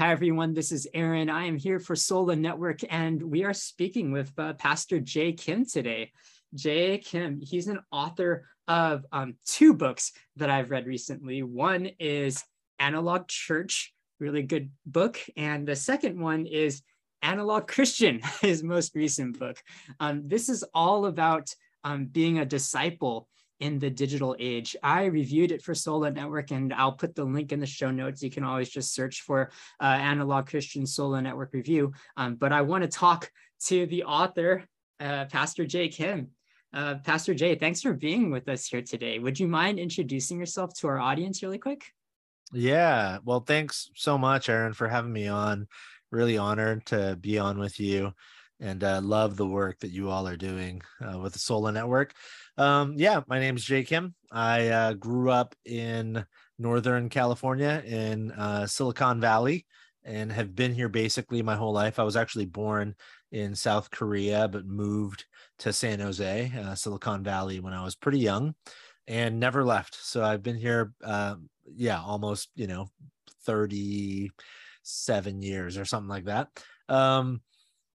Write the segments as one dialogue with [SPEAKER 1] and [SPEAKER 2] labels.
[SPEAKER 1] Hi, everyone. This is Aaron. I am here for Sola Network, and we are speaking with uh, Pastor Jay Kim today. Jay Kim, he's an author of um, two books that I've read recently. One is Analog Church, really good book. And the second one is Analog Christian, his most recent book. Um, this is all about um, being a disciple in the digital age. I reviewed it for Sola Network, and I'll put the link in the show notes. You can always just search for uh, Analog Christian Sola Network review. Um, but I want to talk to the author, uh, Pastor Jay Kim. Uh, Pastor Jay, thanks for being with us here today. Would you mind introducing yourself to our audience really quick?
[SPEAKER 2] Yeah, well, thanks so much, Aaron, for having me on. Really honored to be on with you and uh, love the work that you all are doing uh, with the Sola Network. Um, yeah, my name is Jay Kim. I uh, grew up in Northern California in uh, Silicon Valley and have been here basically my whole life. I was actually born in South Korea, but moved to San Jose, uh, Silicon Valley, when I was pretty young and never left. So I've been here, um, yeah, almost, you know, 37 years or something like that. Um,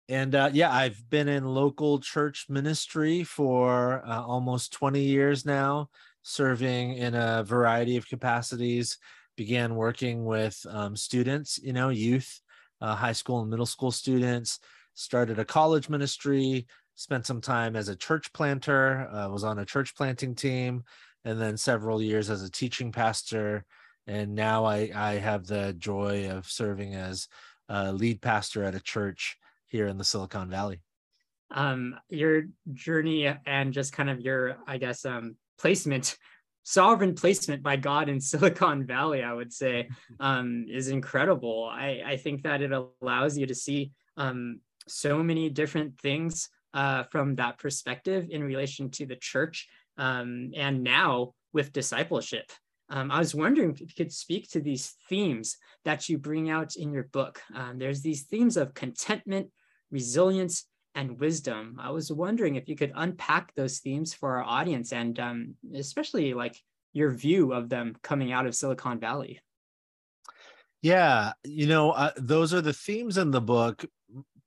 [SPEAKER 2] and uh, yeah, I've been in local church ministry for uh, almost 20 years now, serving in a variety of capacities. Began working with um, students, you know, youth, uh, high school and middle school students. Started a college ministry. Spent some time as a church planter. Uh, was on a church planting team, and then several years as a teaching pastor. And now I I have the joy of serving as a lead pastor at a church here in the Silicon Valley.
[SPEAKER 1] Um, your journey and just kind of your, I guess, um, placement, sovereign placement by God in Silicon Valley, I would say, um, is incredible. I, I think that it allows you to see um, so many different things uh, from that perspective in relation to the church um, and now with discipleship. Um, I was wondering if you could speak to these themes that you bring out in your book. Um, there's these themes of contentment, resilience, and wisdom. I was wondering if you could unpack those themes for our audience and um, especially like your view of them coming out of Silicon Valley.
[SPEAKER 2] Yeah, you know, uh, those are the themes in the book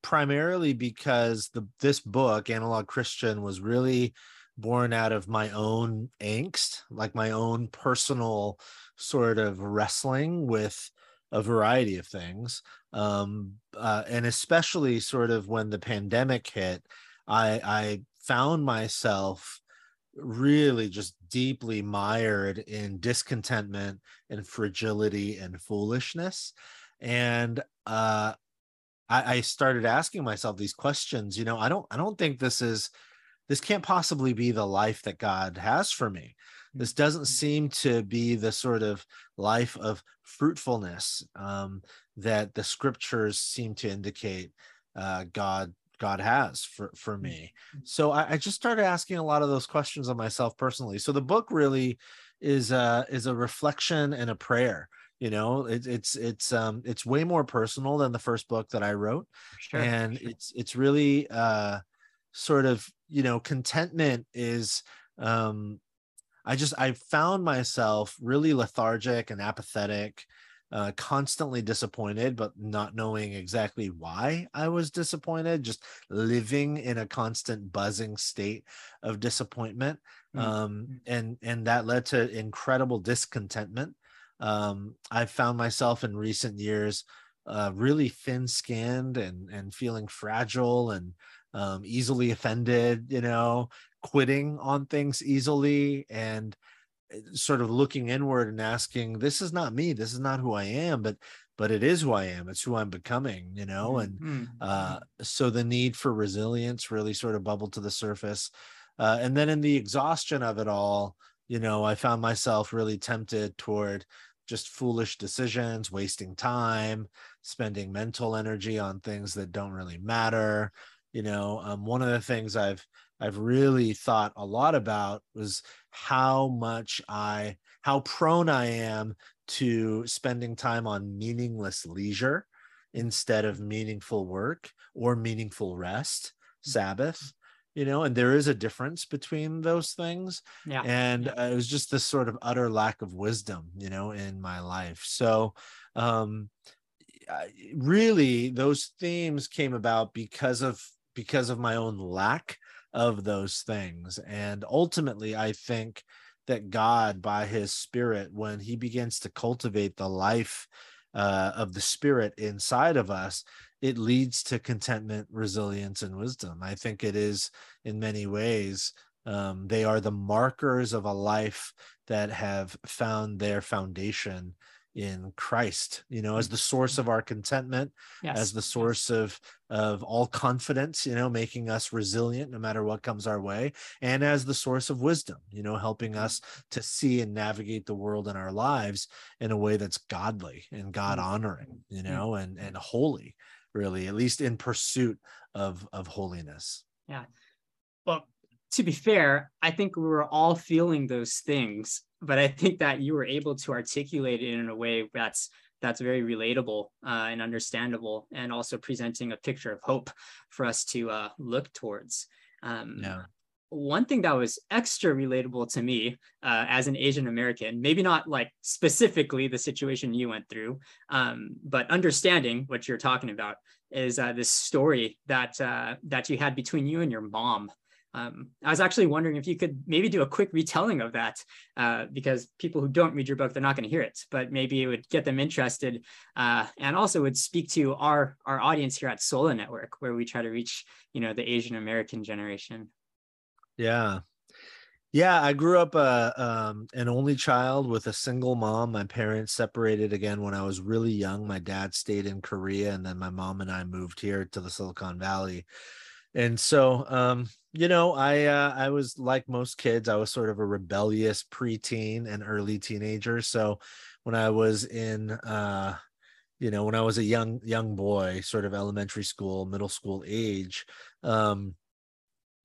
[SPEAKER 2] primarily because the this book Analog Christian was really born out of my own angst, like my own personal sort of wrestling with a variety of things um, uh, and especially sort of when the pandemic hit i i found myself really just deeply mired in discontentment and fragility and foolishness. And uh, I, I started asking myself these questions you know i don't i don't think this is this can't possibly be the life that god has for me this doesn't seem to be the sort of life of fruitfulness um, that the scriptures seem to indicate uh, God God has for for me. Mm-hmm. So I, I, just started asking a lot of those questions of myself personally. So the book really is a is a reflection and a prayer. You know, it, it's it's um it's way more personal than the first book that I wrote, sure, and sure. it's it's really uh sort of you know contentment is um I just I found myself really lethargic and apathetic, uh, constantly disappointed, but not knowing exactly why I was disappointed. Just living in a constant buzzing state of disappointment, mm-hmm. um, and and that led to incredible discontentment. Um, I found myself in recent years uh, really thin-skinned and and feeling fragile and um, easily offended. You know, quitting on things easily and eh, sort of looking inward and asking this is not me this is not who i am but but it is who i am it's who i'm becoming you know and mm-hmm. uh, so the need for resilience really sort of bubbled to the surface uh, and then in the exhaustion of it all you know i found myself really tempted toward just foolish decisions wasting time spending mental energy on things that don't really matter you know um, one of the things i've I've really thought a lot about was how much I, how prone I am to spending time on meaningless leisure instead of meaningful work or meaningful rest, mm. Sabbath, you know, and there is a difference between those things. Yeah. And yeah. it was just this sort of utter lack of wisdom, you know, in my life. So, um, really those themes came about because of because of my own lack of those things. And ultimately i think that god by his spirit when he begins to cultivate the life uh, of the spirit inside of us it leads to contentment resilience and wisdom. I think it is in many ways um, they are the markers of a life that have found their foundation in Christ, you know, as the source of our contentment, yes. as the source of of all confidence, you know, making us resilient no matter what comes our way, and as the source of wisdom, you know, helping mm-hmm. us to see and navigate the world in our lives in a way that's godly and God mm-hmm. honoring, you mm-hmm. know, and and holy, really, at least in pursuit of of holiness.
[SPEAKER 1] Yeah. Well, to be fair, I think we were all feeling those things but I think that you were able to articulate it in a way that's that's very relatable uh, and understandable, and also presenting a picture of hope for us to uh, look towards. Um, yeah. One thing that was extra relatable to me uh, as an Asian American, maybe not like specifically the situation you went through, um, but understanding what you're talking about is uh, this story that uh, that you had between you and your mom. Um, I was actually wondering if you could maybe do a quick retelling of that, uh, because people who don't read your book, they're not going to hear it, but maybe it would get them interested, uh, and also would speak to our our audience here at Sola Network, where we try to reach you know the Asian American generation.
[SPEAKER 2] Yeah, yeah. I grew up uh, um, an only child with a single mom. My parents separated again when I was really young. My dad stayed in Korea, and then my mom and I moved here to the Silicon Valley and so um, you know i uh, i was like most kids i was sort of a rebellious preteen and early teenager so when i was in uh you know when i was a young young boy sort of elementary school middle school age um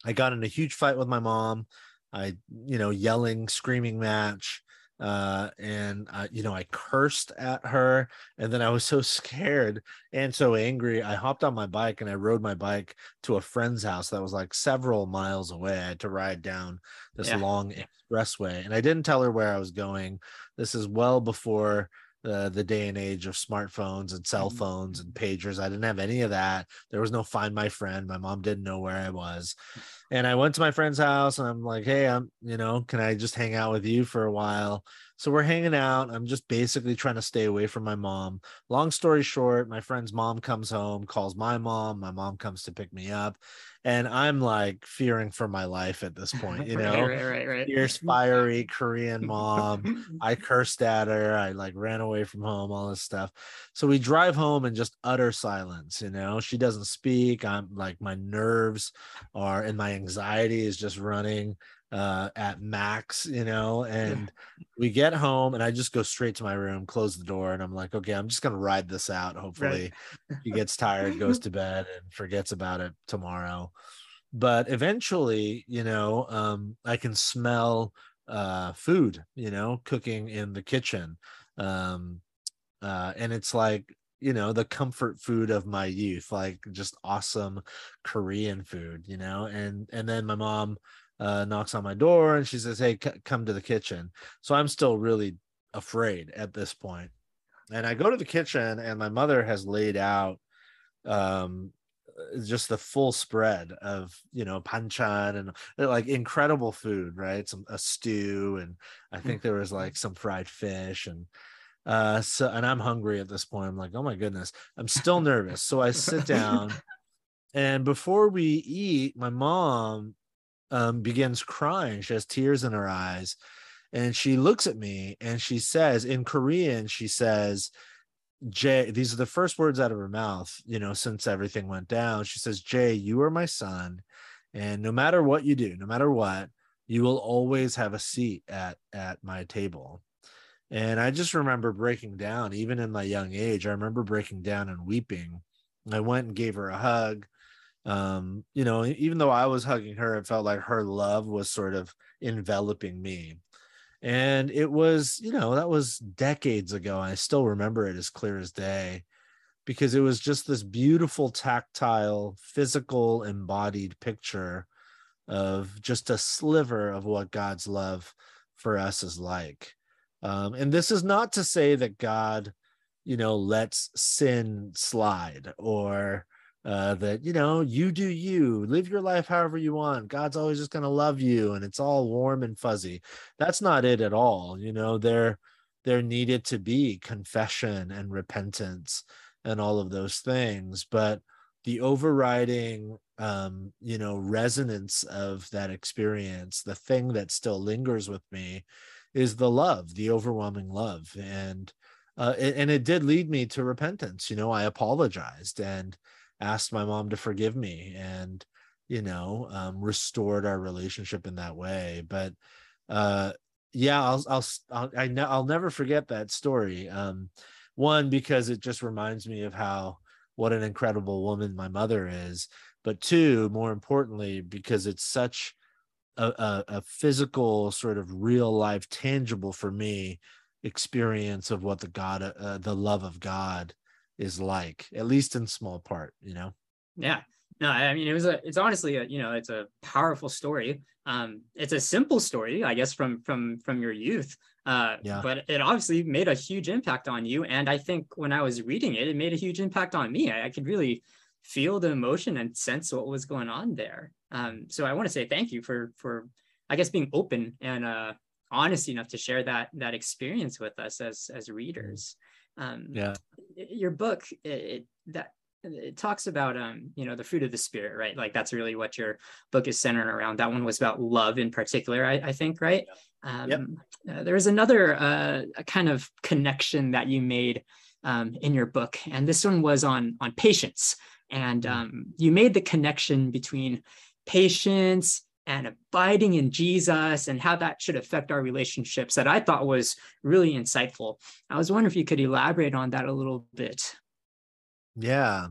[SPEAKER 2] i got in a huge fight with my mom i you know yelling screaming match uh, and uh, you know I cursed at her, and then I was so scared and so angry. I hopped on my bike and I rode my bike to a friend's house that was like several miles away. I had to ride down this yeah. long expressway, and I didn't tell her where I was going. This is well before uh, the day and age of smartphones and cell mm-hmm. phones and pagers. I didn't have any of that. There was no find my friend. My mom didn't know where I was. And I went to my friend's house and I'm like, hey, I'm, you know, can I just hang out with you for a while? So we're hanging out. I'm just basically trying to stay away from my mom. Long story short, my friend's mom comes home, calls my mom. My mom comes to pick me up and I'm like fearing for my life at this point, you know,
[SPEAKER 1] right, right, right,
[SPEAKER 2] fierce, fiery Korean mom. I cursed at her. I like ran away from home, all this stuff. So we drive home in just utter silence, you know, she doesn't speak. I'm like, my nerves are, and my anxiety is just running uh, at max, you know, and we get home and I just go straight to my room, close the door, and I'm like, okay, I'm just gonna ride this out. Hopefully right. he gets tired, goes to bed, and forgets about it tomorrow. But eventually, you know, um, I can smell uh, food, you know, cooking in the kitchen. Um, uh, and it's like you know the comfort food of my youth like just awesome korean food you know and and then my mom uh, knocks on my door and she says, Hey, c- come to the kitchen. So I'm still really afraid at this point. And I go to the kitchen and my mother has laid out um, just the full spread of you know panchan and uh, like incredible food right some a stew and i think there was like some fried fish and uh so and i'm hungry at this point i'm like oh my goodness i'm still nervous so i sit down and before we eat my mom um, begins crying. She has tears in her eyes. And she looks at me and she says, in Korean, she says, Jay, these are the first words out of her mouth, you know, since everything went down. She says, Jay, you are my son. And no matter what you do, no matter what, you will always have a seat at at my table. And I just remember breaking down, even in my young age. I remember breaking down and weeping. I went and gave her a hug um you know even though i was hugging her it felt like her love was sort of enveloping me. And it was you know that was decades ago i still remember it as clear as day because it was just this beautiful tactile physical embodied picture of just a sliver of what god's love for us is like. Um, and this is not to say that god you know lets sin slide or uh, that you know you do you live your life however you want god's always just going to love you and it's all warm and fuzzy. That's not it at all you know there there needed to be confession and repentance and all of those things but the overriding um you know resonance of that experience the thing that still lingers with me is the love the overwhelming love and uh, and it did lead me to repentance you know i apologized and asked my mom to forgive me and you know um, restored our relationship in that way. But uh yeah i'll i'll i'll, I ne- I'll never forget that story. Um one because it just reminds me of how what an incredible woman my mother is. But two more importantly because it's such a, a, a physical sort of real life tangible for me experience of what the god uh, the love of god is like at least in small part you know?
[SPEAKER 1] Yeah. No i mean it was a it's honestly a you know it's a powerful story. Um it's a simple story i guess from from from your youth. Uh yeah. but it obviously made a huge impact on you. And i think when i was reading it it made a huge impact on me. I, I could really feel the emotion and sense what was going on there. Um so i want to say thank you for for i guess being open and uh honest enough to share that that experience with us as as readers um,
[SPEAKER 2] yeah.
[SPEAKER 1] your book it, it, that it talks about um you know the fruit of the spirit right? Like that's really what your book is centered around. That one was about love in particular i, I think right? Um yep. uh, there was another uh kind of connection that you made um in your book and this one was on on patience. And mm. um you made the connection between patience and abiding in Jesus and how that should affect our relationships that I thought was really insightful. I was wondering if you could elaborate on that a little bit.
[SPEAKER 2] Yeah.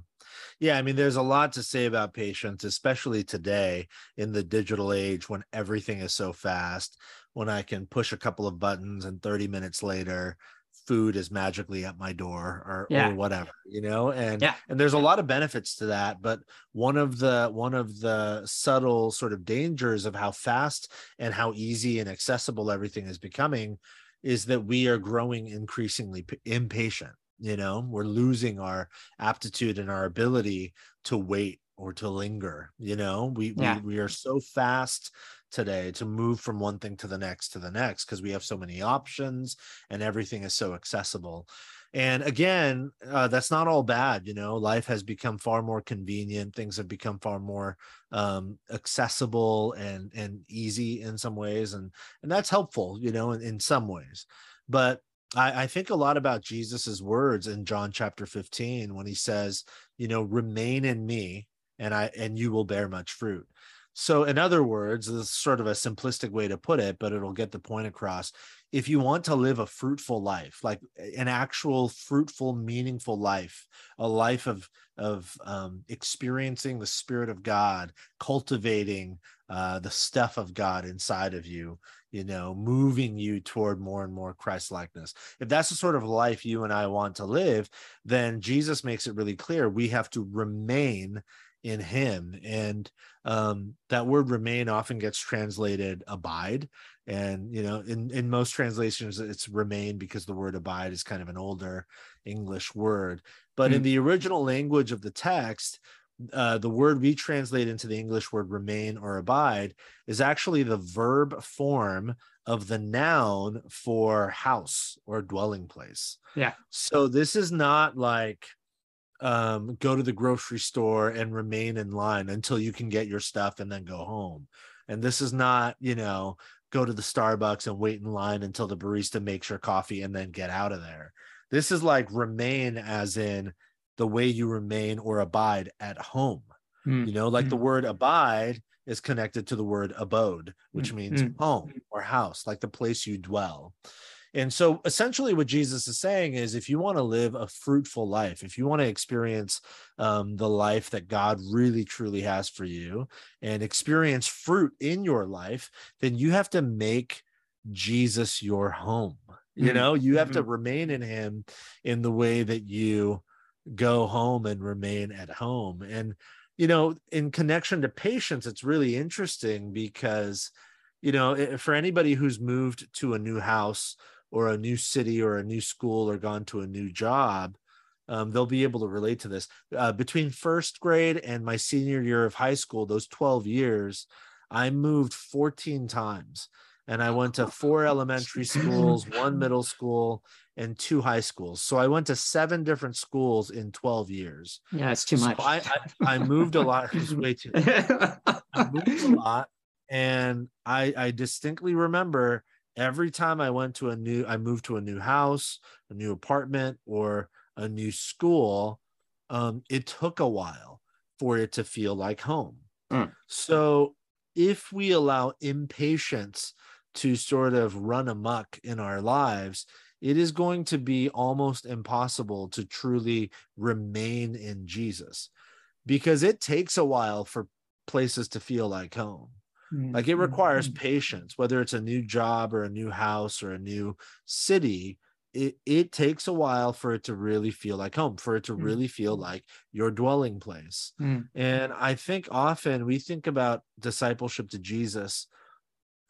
[SPEAKER 2] Yeah, I mean, there's a lot to say about patience, especially today in the digital age when everything is so fast. When I can push a couple of buttons and 30 minutes later, food is magically at my door or, yeah. or whatever you know and yeah. and there's a lot of benefits to that but one of the one of the subtle sort of dangers of how fast and how easy and accessible everything is becoming is that we are growing increasingly p- impatient you know we're losing our aptitude and our ability to wait or to linger you know? We yeah. we, we are so fast today to move from one thing to the next to the next because we have so many options and everything is so accessible. And again uh, that's not all bad you know? Life has become far more convenient. Things have become far more um, accessible and and easy in some ways and and that's helpful you know in, in some ways. But I, I think a lot about jesus's words in john chapter 15 when he says you know remain in me and i and you will bear much fruit so, in other words, this is sort of a simplistic way to put it, but it'll get the point across. If you want to live a fruitful life, like an actual fruitful, meaningful life, a life of of um, experiencing the Spirit of God, cultivating uh, the stuff of God inside of you, you know, moving you toward more and more Christ likeness. If that's the sort of life you and I want to live, then Jesus makes it really clear we have to remain in him. And um, that word remain often gets translated abide. And you know in in most translations it's remain because the word abide is kind of an older english word. But mm-hmm. in the original language of the text uh, the word we translate into the english word remain or abide is actually the verb form of the noun for house or dwelling place.
[SPEAKER 1] Yeah.
[SPEAKER 2] So this is not like um, go to the grocery store and remain in line until you can get your stuff and then go home. And this is not, you know, go to the Starbucks and wait in line until the barista makes your coffee and then get out of there. This is like remain as in the way you remain or abide at home. Mm. You know, like mm. the word abide is connected to the word abode, which mm. means hmm. home or house, like the place you dwell. And so essentially, what Jesus is saying is if you want to live a fruitful life, if you want to experience um, the life that God really truly has for you and experience fruit in your life, then you have to make Jesus your home. Mm-hmm. You know, you have mm-hmm. to remain in Him in the way that you go home and remain at home. And, you know, in connection to patience, it's really interesting because, you know, for anybody who's moved to a new house, or a new city or a new school or gone to a new job um, they'll be able to relate to this. Uh, between first grade and my senior year of high school those 12 years i moved 14 times. And i went to four elementary schools one middle school and two high schools. So i went to seven different schools in 12 years.
[SPEAKER 1] Yeah it's too
[SPEAKER 2] so
[SPEAKER 1] much.
[SPEAKER 2] I, I, I moved a lot. It's way too I moved a lot and I I distinctly remember every time I went to a new I moved to a new house, a new apartment or a new school, um, it took a while for it to feel like home.
[SPEAKER 1] Mm.
[SPEAKER 2] So if we allow impatience to sort of run amok in our lives, it is going to be almost impossible to truly remain in Jesus because it takes a while for places to feel like home. Like it requires
[SPEAKER 1] Mm-hmm.
[SPEAKER 2] patience, whether it's a new job or a new house or a new city. It, it takes a while for it to really feel like home, for it to
[SPEAKER 1] Mm.
[SPEAKER 2] really feel like your dwelling place.
[SPEAKER 1] Mm.
[SPEAKER 2] And I think often we think about discipleship to Jesus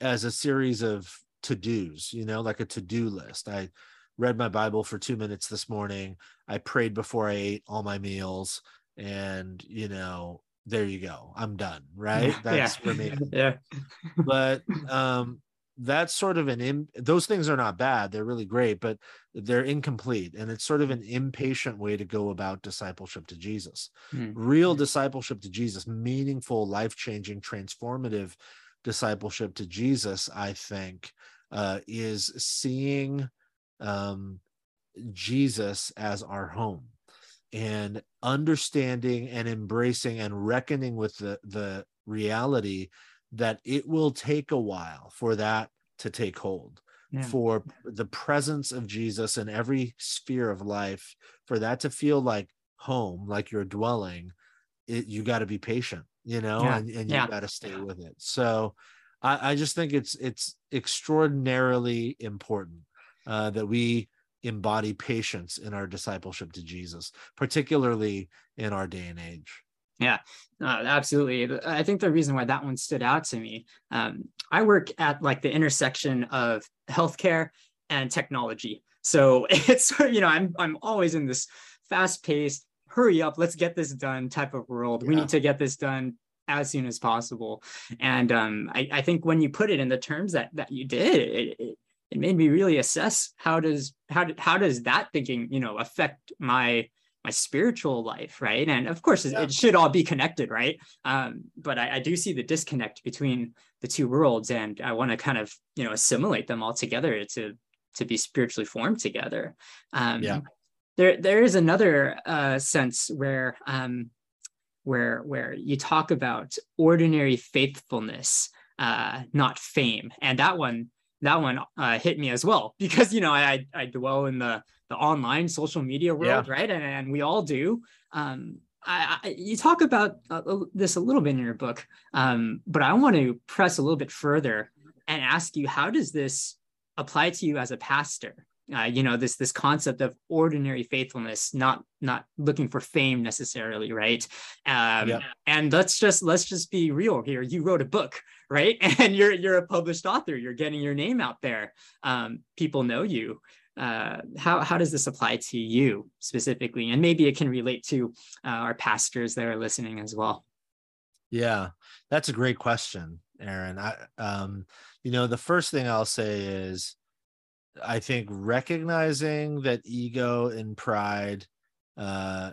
[SPEAKER 2] as a series of to dos, you know, like a to do list. I read my Bible for two minutes this morning. I prayed before I ate all my meals. And, you know, there you go. I'm done. Right. That's
[SPEAKER 1] yeah.
[SPEAKER 2] remaining
[SPEAKER 1] yeah
[SPEAKER 2] but um that's sort of an Im- those things are not bad they're really great but they're incomplete and it's sort of an impatient way to go about discipleship to jesus
[SPEAKER 1] Mm.
[SPEAKER 2] real discipleship to jesus meaningful life-changing transformative discipleship to jesus i think uh, is seeing um, jesus as our home and understanding and embracing and reckoning with the the reality that it will take a while for that to take hold
[SPEAKER 1] Yeah.
[SPEAKER 2] for the presence of Jesus in every sphere of life for that to feel like home like your dwelling it, you got to be patient you know
[SPEAKER 1] Yeah.
[SPEAKER 2] and, and you
[SPEAKER 1] Yeah.
[SPEAKER 2] got to stay with it so I, I just think it's it's extraordinarily important uh, that we embody patience in our discipleship to Jesus, particularly in our day and age.
[SPEAKER 1] Uh, absolutely. I think the reason why that one stood out to me, um, I work at like the intersection of healthcare and technology. So it's you know I'm I'm always in this fast paced, hurry up, let's get this done type of world. We need to get this done as soon as possible. And um, I, I think when you put it in the terms that that you did, it, it, it made me really assess how does how how does that thinking you know affect my my spiritual life right and of course it-
[SPEAKER 2] Yeah.
[SPEAKER 1] it should all be connected right um, but I, I do see the disconnect between the two worlds and i want to kind of you know assimilate them all together to to be spiritually formed together um,
[SPEAKER 2] Yeah.
[SPEAKER 1] there there is another uh, sense where um, where where you talk about ordinary faithfulness uh, not fame and that one that one uh, hit me as well. Because you know I I dwell in the the online social media world right? And, and we all do. Um I, I you talk about uh, this a little bit in your book um but I want to press a little bit further and ask you how does this apply to you as a pastor uh, you know this this concept of ordinary faithfulness not not looking for fame necessarily right? Um
[SPEAKER 2] Yeah.
[SPEAKER 1] and let's just let's just be real here. You wrote a book right? And you're you're a published author. You're getting your name out there. Um people know you. Uh how how does this apply to you specifically? And maybe it can relate to uh, our pastors that are listening as well.
[SPEAKER 2] Yeah, that's a great question, Aaron. I, um, you know, the first thing I'll say is, I think recognizing that ego and pride, uh,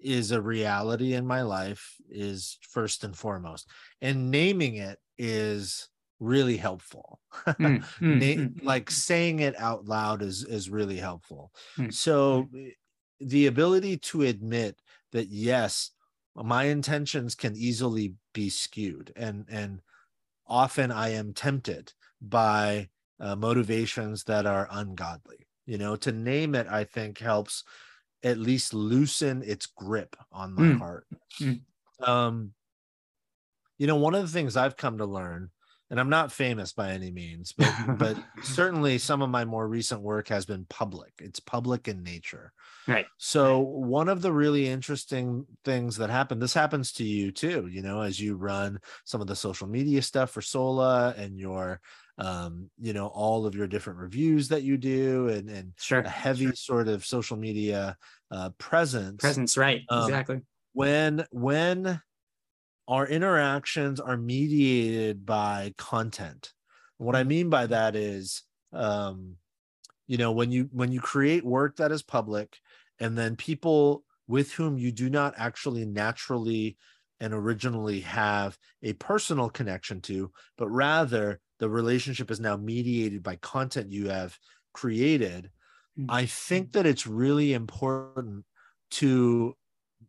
[SPEAKER 2] is a reality in my life is first and foremost, and naming it is really helpful.
[SPEAKER 1] Mm, mm,
[SPEAKER 2] like saying it out loud is is really helpful
[SPEAKER 1] Mm.
[SPEAKER 2] so the ability to admit that yes my intentions can easily be skewed and and often i am tempted by uh, motivations that are ungodly you know to name it i think helps at least loosen its grip on my
[SPEAKER 1] Mm.
[SPEAKER 2] heart
[SPEAKER 1] Mm.
[SPEAKER 2] um you know one of the things i've come to learn and i'm not famous by any means but but certainly some of my more recent work has been public it's public in nature
[SPEAKER 1] Right.
[SPEAKER 2] so one of the really interesting things that happen this happens to you too you know as you run some of the social media stuff for sola and your um, you know, all of your different reviews that you do and, and
[SPEAKER 1] sure.
[SPEAKER 2] a heavy
[SPEAKER 1] sure.
[SPEAKER 2] sort of social media uh, presence.
[SPEAKER 1] Presence, right. Um, exactly.
[SPEAKER 2] When, when our interactions are mediated by content. What I mean by that is, um, you know, when you when you create work that is public, and then people with whom you do not actually naturally and originally have a personal connection to, but rather the relationship is now mediated by content you have created. Mm-hmm. I think that it's really important to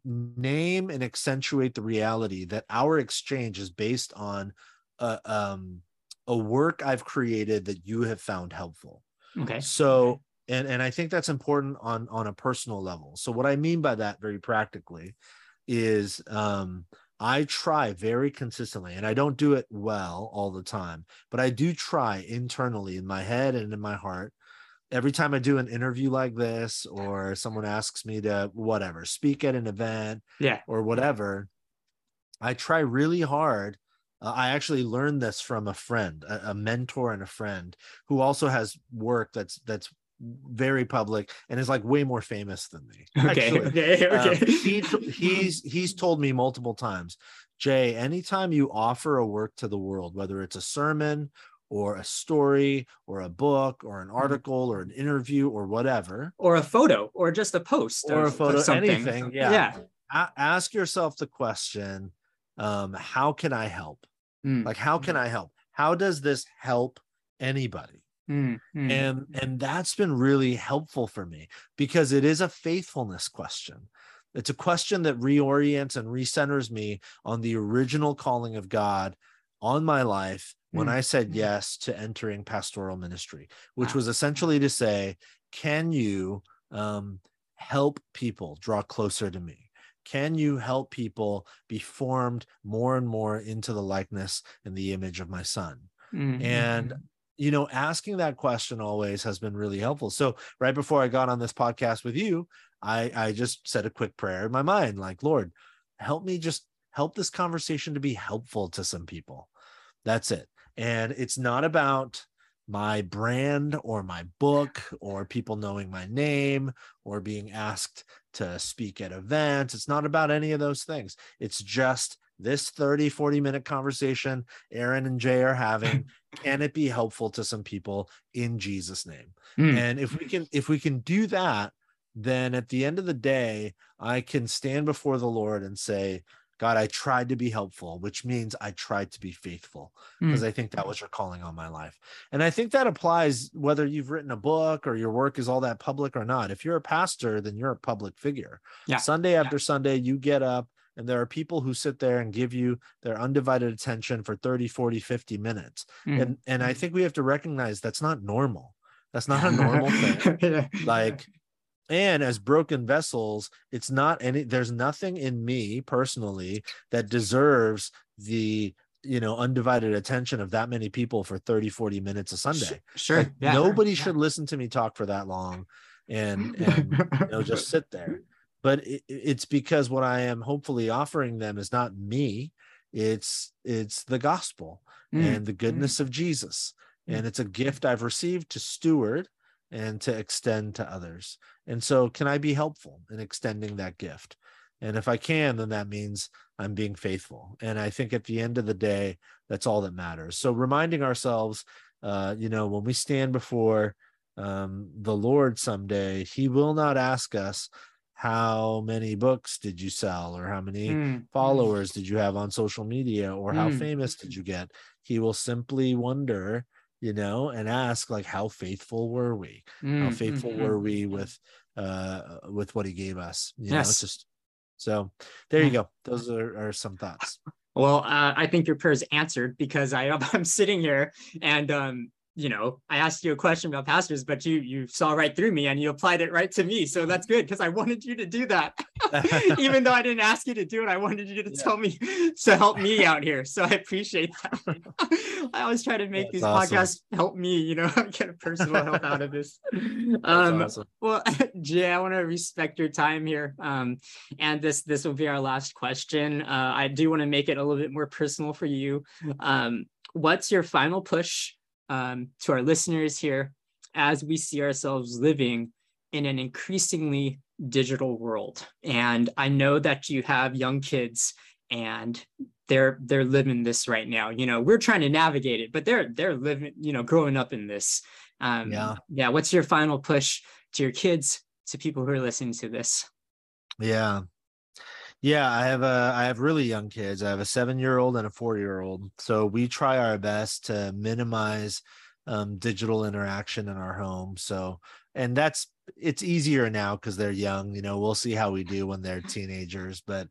[SPEAKER 2] name and accentuate the reality that our exchange is based on a, um, a work I've created that you have found helpful.
[SPEAKER 1] Okay.
[SPEAKER 2] So, and and I think that's important on on a personal level. So, what I mean by that, very practically, is um, I try very consistently, and I don't do it well all the time, but I do try internally in my head and in my heart every time I do an interview like this, or someone asks me to whatever speak at an event,
[SPEAKER 1] yeah,
[SPEAKER 2] or whatever, I try really hard. Uh, I actually learned this from a friend, a, a, mentor, and a friend who also has work that's that's very public and is like way more famous than me.
[SPEAKER 1] Okay, actually. okay, okay. Um,
[SPEAKER 2] he, he's he's told me multiple times, Jay. Anytime you offer a work to the world, whether it's a sermon or a story or a book or an mm-hmm. article or an interview or whatever
[SPEAKER 1] or a photo or just a post
[SPEAKER 2] or
[SPEAKER 1] of,
[SPEAKER 2] a photo anything yeah yeah a- ask yourself the question um, how can i help mm. like how can i help how does this help anybody
[SPEAKER 1] mm. Mm.
[SPEAKER 2] and and that's been really helpful for me because it is a faithfulness question it's a question that reorients and recenters me on the original calling of god on my life when mm. I said yes to entering pastoral ministry, which wow. was essentially to say, can you um, help people draw closer to me? Can you help people be formed more and more into the likeness and the image of my son? Mm-hmm. And you know, asking that question always has been really helpful. So right before I got on this podcast with you, I I just said a quick prayer in my mind, like, Lord, help me just help this conversation to be helpful to some people. That's it. And it's not about my brand or my book or people knowing my name or being asked to speak at events. It's not about any of those things. It's just this 30, 40 minute conversation Aaron and Jay are having. can it be helpful to some people in Jesus' name? Mm. And if we can, if we can do that, then at the end of the day, I can stand before the Lord and say, God, I tried to be helpful, which means I tried to be faithful because mm. I think that was your calling on my life. And I think that applies whether you've written a book or your work is all that public or not. If you're a pastor, then you're a public figure.
[SPEAKER 1] Yeah.
[SPEAKER 2] Sunday after yeah. Sunday, you get up and there are people who sit there and give you their undivided attention for 30, 40, 50 minutes. Mm. And and I think we have to recognize that's not normal. That's not a normal thing. yeah. Like and as broken vessels it's not any there's nothing in me personally that deserves the you know undivided attention of that many people for 30 40 minutes a sunday
[SPEAKER 1] sure like,
[SPEAKER 2] yeah, nobody should listen to me talk for that long and and you know just sit there but it, it's because what i am hopefully offering them is not me it's it's the gospel mm. and the goodness mm. of jesus mm. and it's a gift i've received to steward and to extend to others. And so, can I be helpful in extending that gift? And if I can, then that means I'm being faithful. And I think at the end of the day, that's all that matters. So, reminding ourselves, uh, you know, when we stand before um, the Lord someday, He will not ask us, how many books did you sell or how many mm. followers did you have on social media or how mm. famous did you get he will simply wonder you know, and ask like, how faithful were we? Mm, how faithful mm-hmm. were we with uh with what he gave us? You yes. know, it's just so there you go. Those are, are some thoughts.
[SPEAKER 1] Well, uh, I think your prayer is answered because I I'm sitting here and um you know, I asked you a question about pastors, but you you saw right through me and you applied it right to me. So that's good because I wanted you to do that. Even though I didn't ask you to do it, I wanted you to yeah. tell me to help me out here. So I appreciate that. I always try to make that's these awesome. podcasts help me, you know, get a personal help out of this. Um, awesome. well, Jay, I want to respect your time here. Um, and this this will be our last question. Uh, I do want to make it a little bit more personal for you. Um, what's your final push um, to our listeners here as we see ourselves living in an increasingly digital world. And I know that you have young kids and they're they're living this right now. You know, we're trying to navigate it, but they're they're living, you know, growing up in this. Um, yeah. Yeah. What's your final push to your kids, to people who are listening to this?
[SPEAKER 2] Yeah. Yeah, I have a I have really young kids. I have a seven year old and a four year old. So we try our best to minimize um, digital interaction in our home. So, and that's it's easier now because they're young. You know, we'll see how we do when they're teenagers, but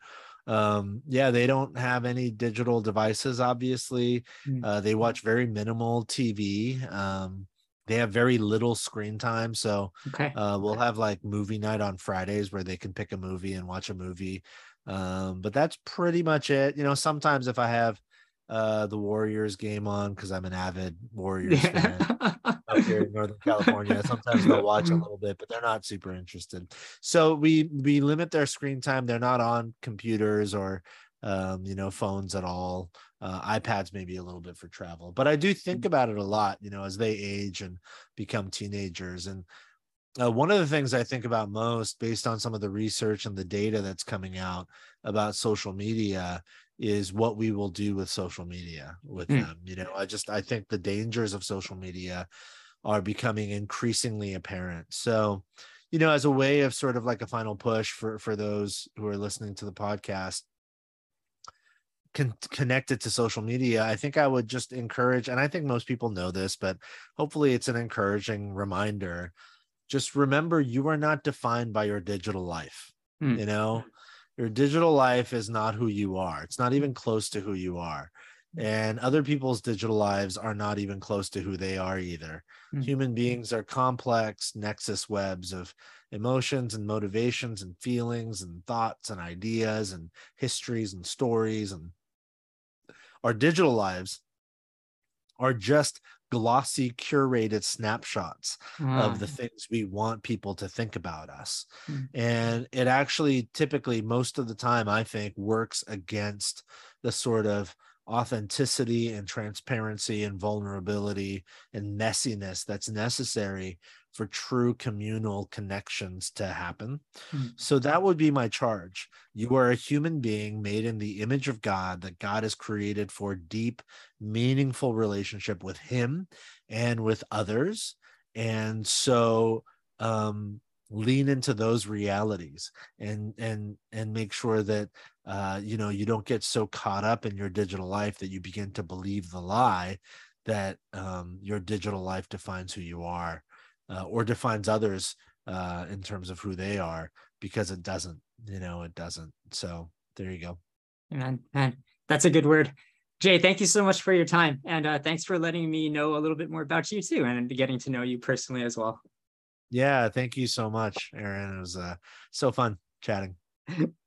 [SPEAKER 2] um yeah they don't have any digital devices obviously mm. uh, they watch very minimal tv um they have very little screen time so okay. uh, we'll have like movie night on fridays where they can pick a movie and watch a movie um, but that's pretty much it you know sometimes if i have uh, the Warriors game on because I'm an avid Warriors fan up here in Northern California. Sometimes they'll watch a little bit, but they're not super interested. So we we limit their screen time. They're not on computers or um, you know phones at all. Uh, iPads maybe a little bit for travel, but I do think mm. about it a lot. You know, as they age and become teenagers and. Uh, one of the things I think about most, based on some of the research and the data that's coming out about social media, is what we will do with social media with mm. them you know i just i think the dangers of social media are becoming increasingly apparent so you know as a way of sort of like a final push for for those who are listening to the podcast con- connected to social media i think i would just encourage and i think most people know this but hopefully it's an encouraging reminder just remember you are not defined by your digital life mm. you know? Your digital life is not who you are. It's not even close to who you are. And other people's digital lives are not even close to who they are either. Mm-hmm. human beings are complex nexus webs of emotions and motivations and feelings and thoughts and ideas and histories and stories and our digital lives are just glossy curated snapshots of the things we want people to think about us mm. and it actually typically most of the time i think works against the sort of authenticity and transparency and vulnerability and messiness that's necessary for true communal connections to happen. Mm. So that would be my charge. You are a human being made in the image of God that God has created for deep, meaningful relationship with Him and with others. And so, um, lean into those realities and and and make sure that uh you know you don't get so caught up in your digital life that you begin to believe the lie that um your digital life defines who you are uh, or defines others uh, in terms of who they are because it doesn't you know it doesn't. So there you go.
[SPEAKER 1] And that's a good word. Jay thank you so much for your time and uh, thanks for letting me know a little bit more about you too and getting to know you personally as well
[SPEAKER 2] yeah thank you so much aaron it was uh, so fun chatting